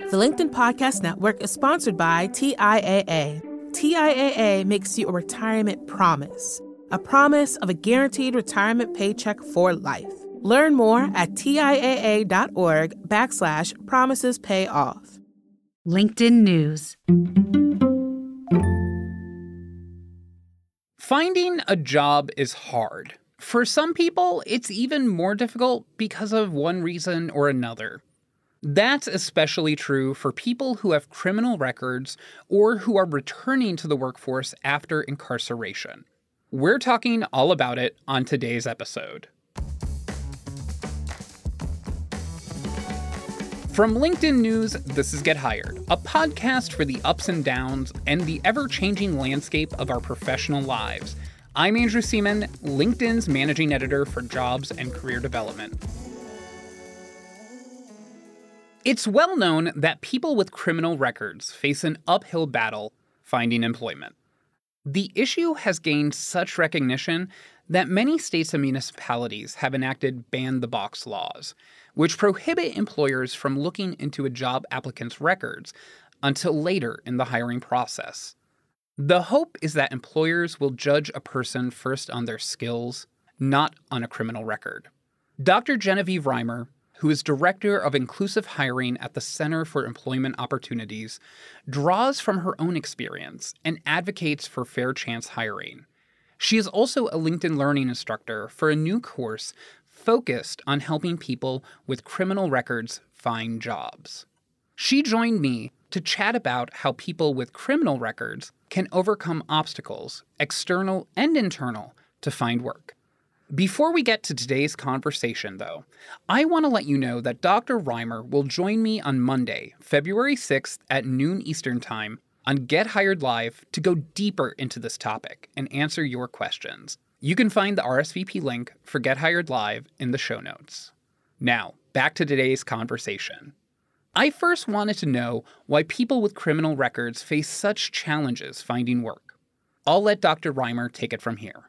The LinkedIn Podcast Network is sponsored by TIAA. TIAA makes you a retirement promise, a promise of a guaranteed retirement paycheck for life. Learn more at TIAA.org backslash promises pay off. LinkedIn News. Finding a job is hard. For some people, it's even more difficult because of one reason or another. That's especially true for people who have criminal records or who are returning to the workforce after incarceration. We're talking all about it on today's episode. From LinkedIn News, this is Get Hired, a podcast for the ups and downs and the ever changing landscape of our professional lives. I'm Andrew Seaman, LinkedIn's managing editor for jobs and career development. It's well known that people with criminal records face an uphill battle finding employment. The issue has gained such recognition that many states and municipalities have enacted ban the box laws, which prohibit employers from looking into a job applicant's records until later in the hiring process. The hope is that employers will judge a person first on their skills, not on a criminal record. Dr. Genevieve Rimer who is Director of Inclusive Hiring at the Center for Employment Opportunities, draws from her own experience and advocates for fair chance hiring. She is also a LinkedIn Learning instructor for a new course focused on helping people with criminal records find jobs. She joined me to chat about how people with criminal records can overcome obstacles, external and internal, to find work. Before we get to today's conversation, though, I want to let you know that Dr. Rimer will join me on Monday, February 6th at noon Eastern Time on Get Hired Live to go deeper into this topic and answer your questions. You can find the RSVP link for Get Hired Live in the show notes. Now, back to today's conversation. I first wanted to know why people with criminal records face such challenges finding work. I'll let Dr. Rimer take it from here.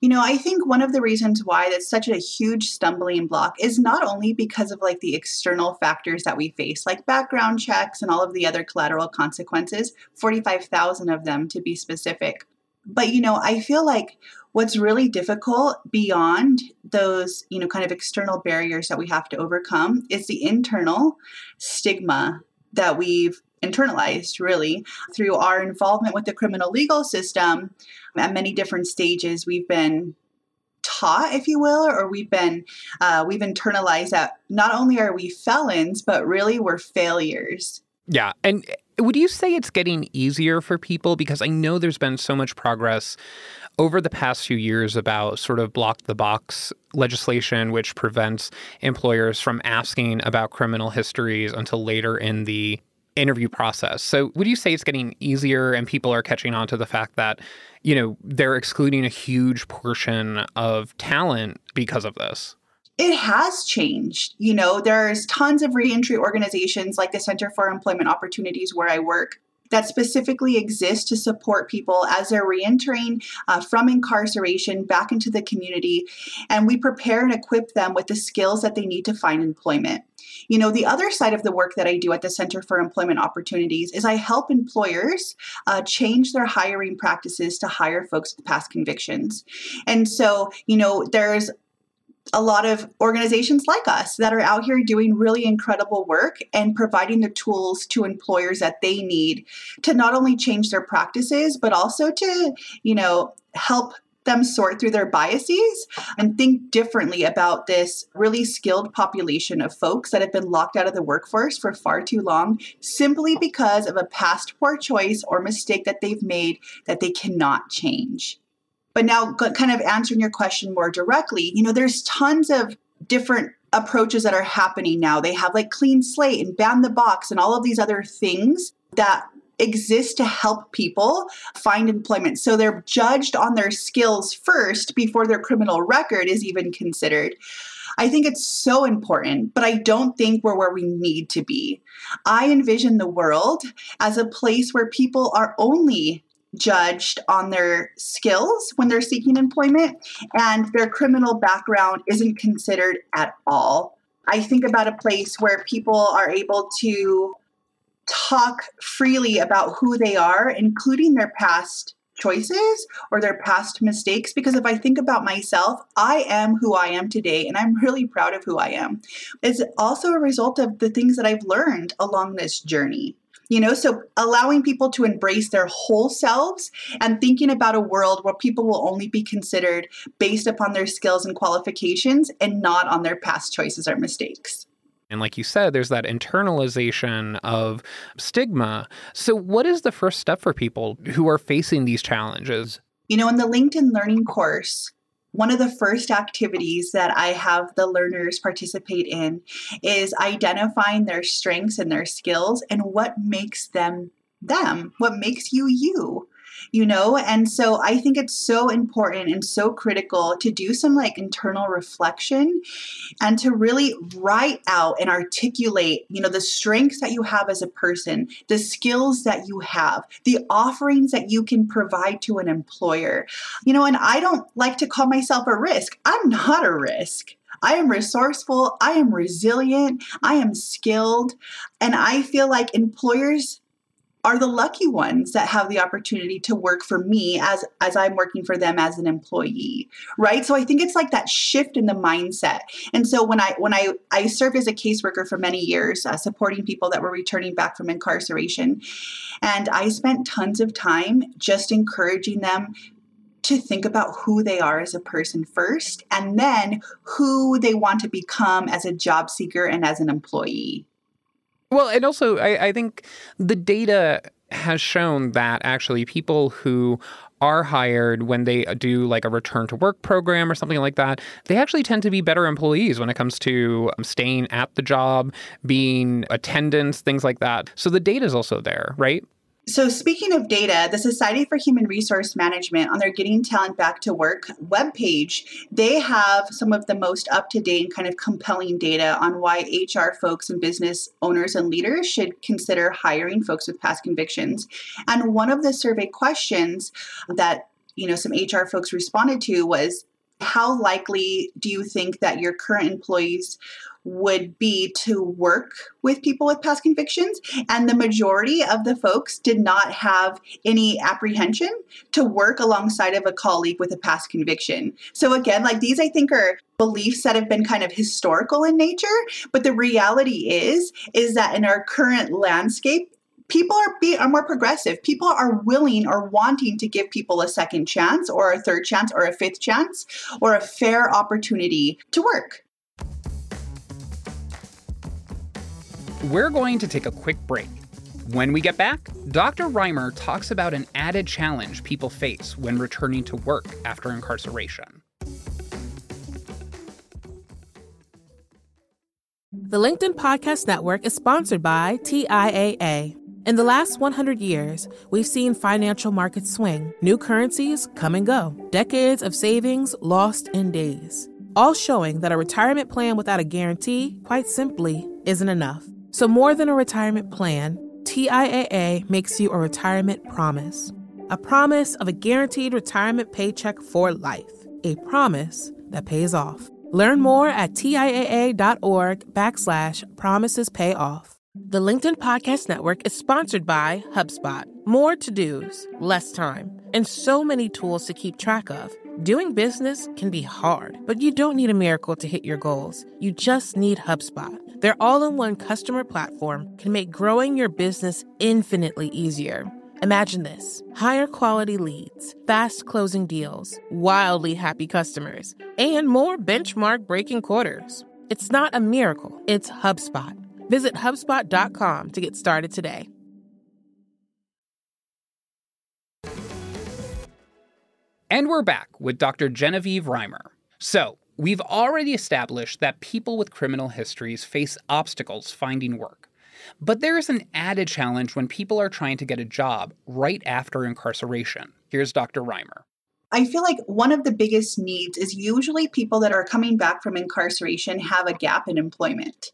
You know, I think one of the reasons why that's such a huge stumbling block is not only because of like the external factors that we face, like background checks and all of the other collateral consequences, 45,000 of them to be specific. But, you know, I feel like what's really difficult beyond those, you know, kind of external barriers that we have to overcome is the internal stigma that we've internalized really through our involvement with the criminal legal system. At many different stages we've been taught if you will or we've been uh, we've internalized that not only are we felons but really we're failures. Yeah and would you say it's getting easier for people? Because i know there's been so much progress over the past few years about sort of block the box legislation, which prevents employers from asking about criminal histories until later in the interview process. So would you say it's getting easier and people are catching on to the fact that, you know, they're excluding a huge portion of talent because of this? It has changed. You know, there's tons of reentry organizations like the Center for Employment Opportunities where I work that specifically exist to support people as they're reentering uh, from incarceration back into the community. And we prepare and equip them with the skills that they need to find employment. You know, the other side of the work that I do at the Center for Employment Opportunities is I help employers uh, change their hiring practices to hire folks with past convictions. And so, you know, there's a lot of organizations like us that are out here doing really incredible work and providing the tools to employers that they need to not only change their practices but also to you know help them sort through their biases and think differently about this really skilled population of folks that have been locked out of the workforce for far too long simply because of a past poor choice or mistake that they've made that they cannot change. But now, kind of answering your question more directly, you know, there's tons of different approaches that are happening now. They have like clean slate and ban the box and all of these other things that exist to help people find employment. So they're judged on their skills first before their criminal record is even considered. I think it's so important, but I don't think we're where we need to be. I envision the world as a place where people are only judged on their skills when they're seeking employment and their criminal background isn't considered at all. I think about a place where people are able to talk freely about who they are, including their past choices or their past mistakes because if I think about myself, I am who I am today and I'm really proud of who I am. It's also a result of the things that I've learned along this journey. You know, so allowing people to embrace their whole selves and thinking about a world where people will only be considered based upon their skills and qualifications and not on their past choices or mistakes. And like you said, there's that internalization of stigma. So, what is the first step for people who are facing these challenges? You know, in the LinkedIn Learning course, one of the first activities that I have the learners participate in is identifying their strengths and their skills and what makes them them, what makes you you you know? And so I think it's so important and so critical to do some like internal reflection and to really write out and articulate, you know, the strengths that you have as a person, the skills that you have, the offerings that you can provide to an employer. You know, and I don't like to call myself a risk. I'm not a risk. I am resourceful, I am resilient, I am skilled, and I feel like employers are the lucky ones that have the opportunity to work for me as as I'm working for them as an employee right? So I think it's like that shift in the mindset. And so when I when I I served as a caseworker for many years uh, supporting people that were returning back from incarceration and I spent tons of time just encouraging them to think about who they are as a person first and then who they want to become as a job seeker and as an employee well, and also, I, I think the data has shown that actually people who are hired when they do like a return to work program or something like that, they actually tend to be better employees when it comes to um, staying at the job, being attendance, things like that. So the data is also there, right? So, speaking of data, the Society for Human Resource Management on their Getting Talent Back to Work webpage, they have some of the most up to date and kind of compelling data on why HR folks and business owners and leaders should consider hiring folks with past convictions. And one of the survey questions that you know some HR folks responded to was how likely do you think that your current employees would be to work with people with past convictions. And the majority of the folks did not have any apprehension to work alongside of a colleague with a past conviction. So, again, like these, I think, are beliefs that have been kind of historical in nature. But the reality is, is that in our current landscape, people are be, are more progressive. People are willing or wanting to give people a second chance or a third chance or a fifth chance or a fair opportunity to work. We're going to take a quick break. When we get back, Dr. Rimer talks about an added challenge people face when returning to work after incarceration. The LinkedIn Podcast Network is sponsored by TIAA. In the last 100 years, we've seen financial markets swing, new currencies come and go, decades of savings lost in days, all showing that a retirement plan without a guarantee, quite simply, isn't enough. So, more than a retirement plan, TIAA makes you a retirement promise. A promise of a guaranteed retirement paycheck for life. A promise that pays off. Learn more at TIAA.org backslash promises pay off. The LinkedIn Podcast Network is sponsored by HubSpot. More to dos, less time, and so many tools to keep track of. Doing business can be hard, but you don't need a miracle to hit your goals. You just need HubSpot. Their all in one customer platform can make growing your business infinitely easier. Imagine this higher quality leads, fast closing deals, wildly happy customers, and more benchmark breaking quarters. It's not a miracle, it's HubSpot. Visit HubSpot.com to get started today. And we're back with Dr. Genevieve Rimer. So, We've already established that people with criminal histories face obstacles finding work. But there is an added challenge when people are trying to get a job right after incarceration. Here's Dr. Rimer. I feel like one of the biggest needs is usually people that are coming back from incarceration have a gap in employment,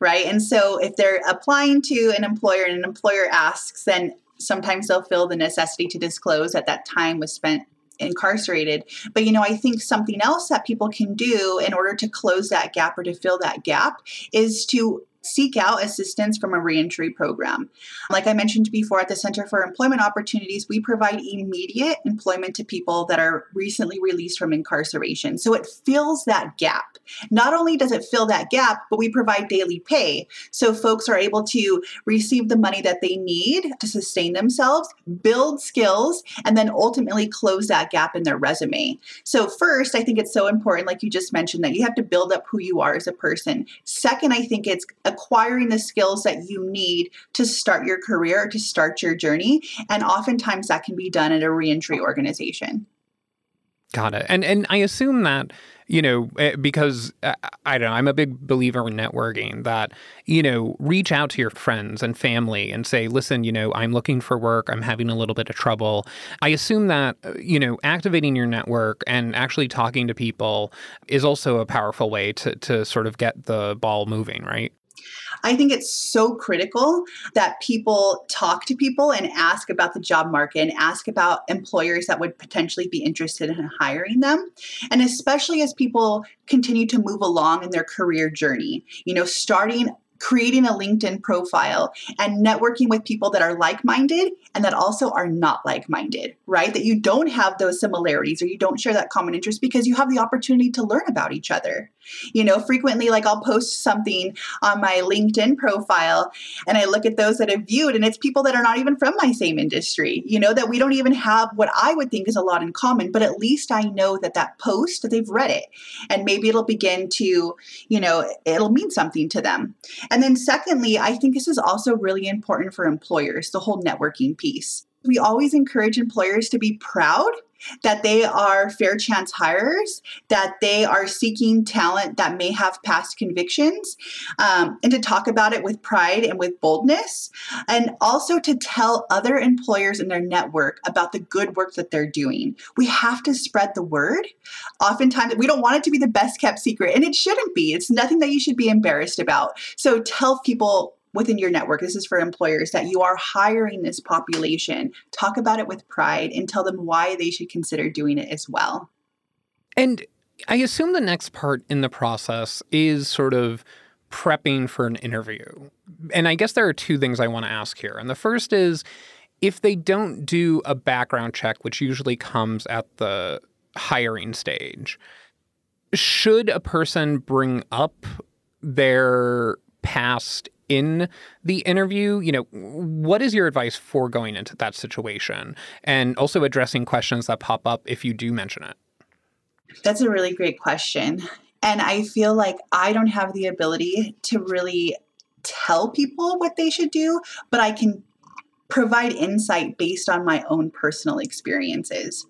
right? And so if they're applying to an employer and an employer asks, then sometimes they'll feel the necessity to disclose that that time was spent incarcerated. But you know, I think something else that people can do in order to close that gap or to fill that gap is to seek out assistance from a reentry program. Like I mentioned before, at the Center for Employment Opportunities, we provide immediate employment to people that are recently released from incarceration. So it fills that gap. Not only does it fill that gap, but we provide daily pay. So folks are able to receive the money that they need to sustain themselves, build skills, and then ultimately close that gap in their resume. So, first, I think it's so important, like you just mentioned, that you have to build up who you are as a person. Second, I think it's acquiring the skills that you need to start your career, to start your journey. And oftentimes that can be done at a reentry organization. Got it. And and I assume that you know, eh, because uh, I don't know, I'm a big believer in networking that, you know, reach out to your friends and family and say, listen, you know, I'm looking for work, I'm having a little bit of trouble. I assume that, uh, you know, activating your network and actually talking to people is also a powerful way to, to sort of get the ball moving, right? I think it's so critical that people talk to people and ask about the job market and ask about employers that would potentially be interested in hiring them. And especially as people continue to move along in their career journey, you know, starting creating a LinkedIn profile and networking with people that are like minded and that also are not like minded, right? That you don't have those similarities or you don't share that common interest because you have the opportunity to learn about each other. You know, frequently, like I'll post something on my LinkedIn profile and I look at those that have viewed, and it's people that are not even from my same industry, you know, that we don't even have what I would think is a lot in common, but at least I know that that post, they've read it and maybe it'll begin to, you know, it'll mean something to them. And then, secondly, I think this is also really important for employers, the whole networking piece. We always encourage employers to be proud that they are fair chance hires, that they are seeking talent that may have past convictions, um, and to talk about it with pride and with boldness, and also to tell other employers in their network about the good work that they're doing. We have to spread the word. Oftentimes, we don't want it to be the best kept secret, and it shouldn't be. It's nothing that you should be embarrassed about. So tell people within your network, this is for employers, that you are hiring this population. Talk about it with pride and tell them why they should consider doing it as well. And I assume the next part in the process is sort of prepping for an interview. And I guess there are two things I want to ask here. And the first is if they don't do a background check, which usually comes at the hiring stage, should a person bring up their past in the interview, you know, what is your advice for going into that situation and also addressing questions that pop up if you do mention it? That's a really great question. And I feel like I don't have the ability to really tell people what they should do, but I can provide insight based on my own personal experiences.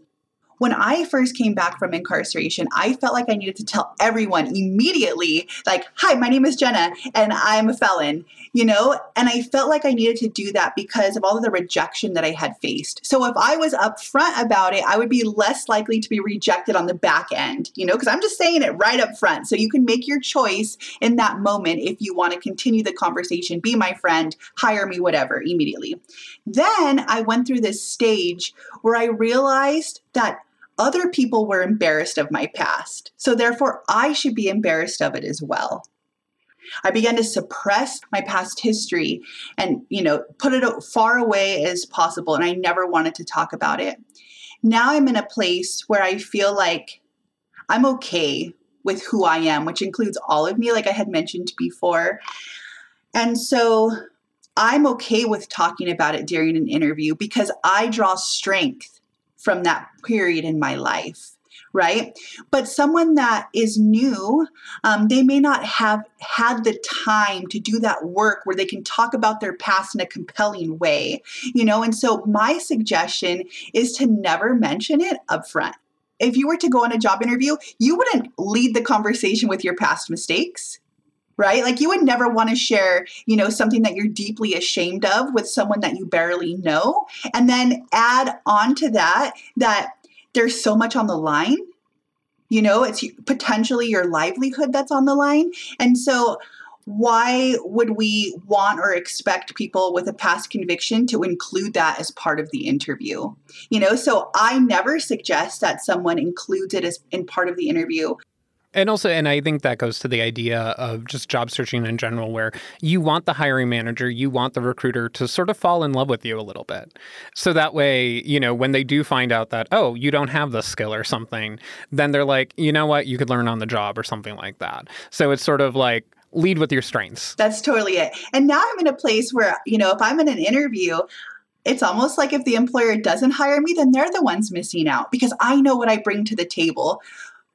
When I first came back from incarceration, I felt like I needed to tell everyone immediately, like, hi, my name is Jenna and I'm a felon, you know? And I felt like I needed to do that because of all of the rejection that I had faced. So if I was upfront about it, I would be less likely to be rejected on the back end, you know, because I'm just saying it right up front. So you can make your choice in that moment if you want to continue the conversation, be my friend, hire me, whatever, immediately. Then I went through this stage where I realized that other people were embarrassed of my past. So therefore, I should be embarrassed of it as well. I began to suppress my past history and, you know, put it far away as possible. And I never wanted to talk about it. Now I'm in a place where I feel like I'm okay with who I am, which includes all of me, like I had mentioned before. And so I'm okay with talking about it during an interview because I draw strength from that period in my life right? But someone that is new, um, they may not have had the time to do that work where they can talk about their past in a compelling way, you know? And so my suggestion is to never mention it up front. If you were to go on a job interview, you wouldn't lead the conversation with your past mistakes right? Like you would never want to share, you know, something that you're deeply ashamed of with someone that you barely know. And then add on to that that there's so much on the line. You know, it's potentially your livelihood that's on the line. And so why would we want or expect people with a past conviction to include that as part of the interview? You know, so I never suggest that someone includes it as in part of the interview And also, and I think that goes to the idea of just job searching in general, where you want the hiring manager, you want the recruiter to sort of fall in love with you a little bit. So that way, you know, when they do find out that, oh, you don't have the skill or something, then they're like, you know what, you could learn on the job or something like that. So it's sort of like, lead with your strengths. That's totally it. And now I'm in a place where, you know, if I'm in an interview, it's almost like if the employer doesn't hire me, then they're the ones missing out because I know what I bring to the table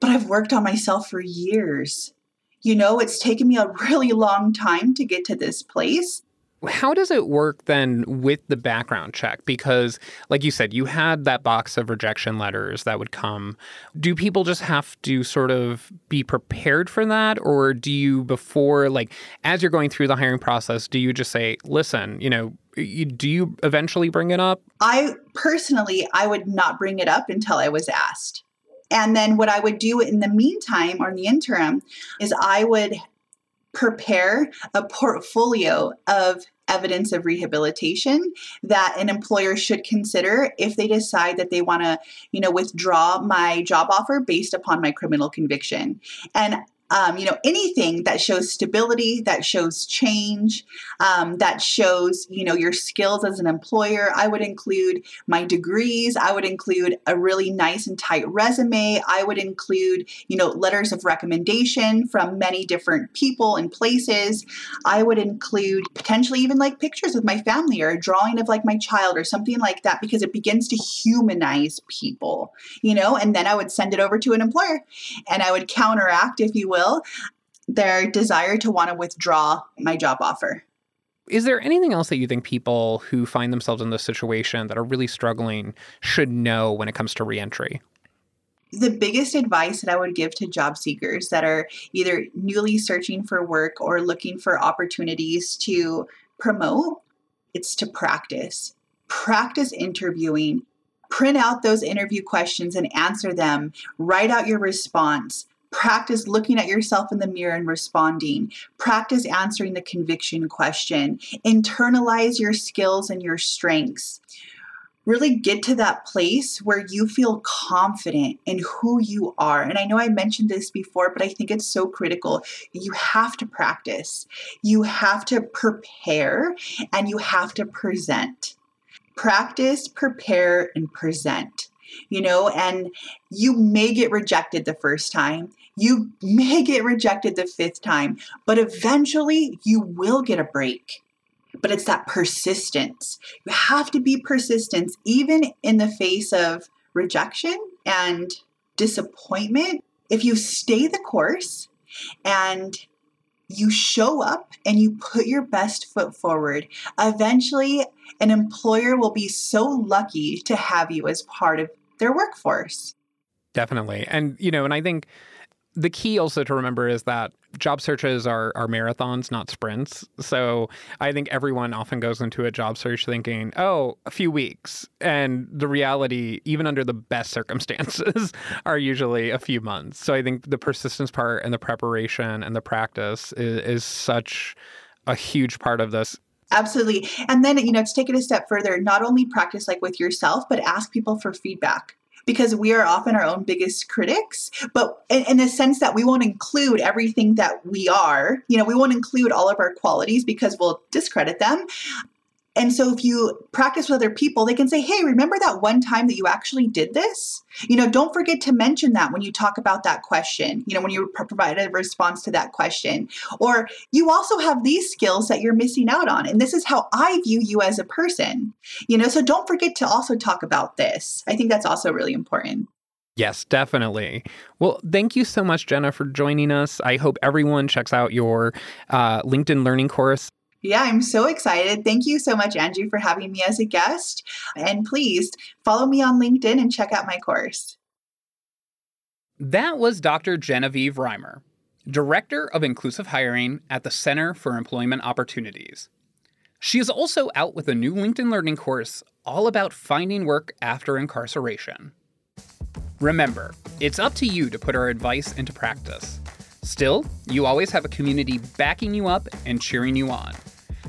but I've worked on myself for years. You know, it's taken me a really long time to get to this place. How does it work then with the background check? Because, like you said, you had that box of rejection letters that would come. Do people just have to sort of be prepared for that? Or do you, before, like, as you're going through the hiring process, do you just say, listen, you know, do you eventually bring it up? I personally, I would not bring it up until I was asked. And then what I would do in the meantime or in the interim is I would prepare a portfolio of evidence of rehabilitation that an employer should consider if they decide that they want to you know withdraw my job offer based upon my criminal conviction. And um, you know, anything that shows stability, that shows change, um, that shows, you know, your skills as an employer. I would include my degrees. I would include a really nice and tight resume. I would include, you know, letters of recommendation from many different people and places. I would include potentially even like pictures of my family or a drawing of like my child or something like that because it begins to humanize people, you know, and then I would send it over to an employer and I would counteract, if you will their desire to want to withdraw my job offer. Is there anything else that you think people who find themselves in this situation that are really struggling should know when it comes to reentry? The biggest advice that I would give to job seekers that are either newly searching for work or looking for opportunities to promote, it's to practice. Practice interviewing. Print out those interview questions and answer them. Write out your response Practice looking at yourself in the mirror and responding. Practice answering the conviction question. Internalize your skills and your strengths. Really get to that place where you feel confident in who you are. And I know I mentioned this before, but I think it's so critical. You have to practice, you have to prepare, and you have to present. Practice, prepare, and present you know, and you may get rejected the first time. You may get rejected the fifth time, but eventually you will get a break. But it's that persistence. You have to be persistent, even in the face of rejection and disappointment. If you stay the course and you show up and you put your best foot forward, eventually an employer will be so lucky to have you as part of their workforce. Definitely. And, you know, and I think the key also to remember is that job searches are, are marathons, not sprints. So I think everyone often goes into a job search thinking, oh, a few weeks. And the reality, even under the best circumstances, are usually a few months. So I think the persistence part and the preparation and the practice is, is such a huge part of this. Absolutely. And then, you know, to take it a step further, not only practice like with yourself, but ask people for feedback because we are often our own biggest critics, but in, the sense that we won't include everything that we are. You know, we won't include all of our qualities because we'll discredit them. And so if you practice with other people, they can say, hey, remember that one time that you actually did this? You know, don't forget to mention that when you talk about that question, you know, when you provide a response to that question. Or you also have these skills that you're missing out on. And this is how I view you as a person. You know, so don't forget to also talk about this. I think that's also really important. Yes, definitely. Well, thank you so much, Jenna, for joining us. I hope everyone checks out your uh, LinkedIn learning course. Yeah, I'm so excited. Thank you so much, Andrew, for having me as a guest. And please follow me on LinkedIn and check out my course. That was Dr. Genevieve Rimer, Director of Inclusive Hiring at the Center for Employment Opportunities. She is also out with a new LinkedIn Learning course all about finding work after incarceration. Remember, it's up to you to put our advice into practice. Still, you always have a community backing you up and cheering you on.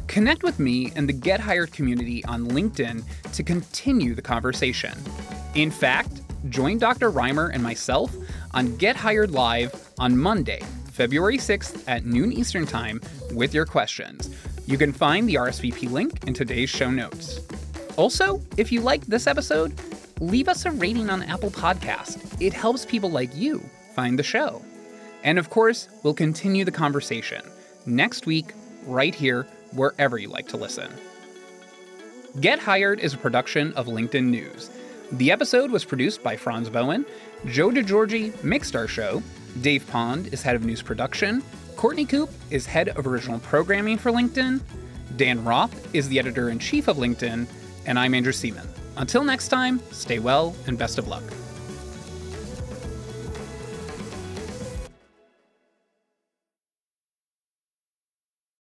Connect with me and the Get Hired community on LinkedIn to continue the conversation. In fact, join Dr. Rimer and myself on Get Hired Live on Monday, February 6th at noon Eastern Time with your questions. You can find the RSVP link in today's show notes. Also, if you liked this episode, leave us a rating on Apple Podcast. It helps people like you find the show. And of course, we'll continue the conversation next week, right here, wherever you like to listen. Get Hired is a production of LinkedIn News. The episode was produced by Franz Bowen. Joe DeGiorgi mixed our show. Dave Pond is head of news production. Courtney Coop is head of original programming for LinkedIn. Dan Roth is the editor in chief of LinkedIn. And I'm Andrew Seaman. Until next time, stay well and best of luck.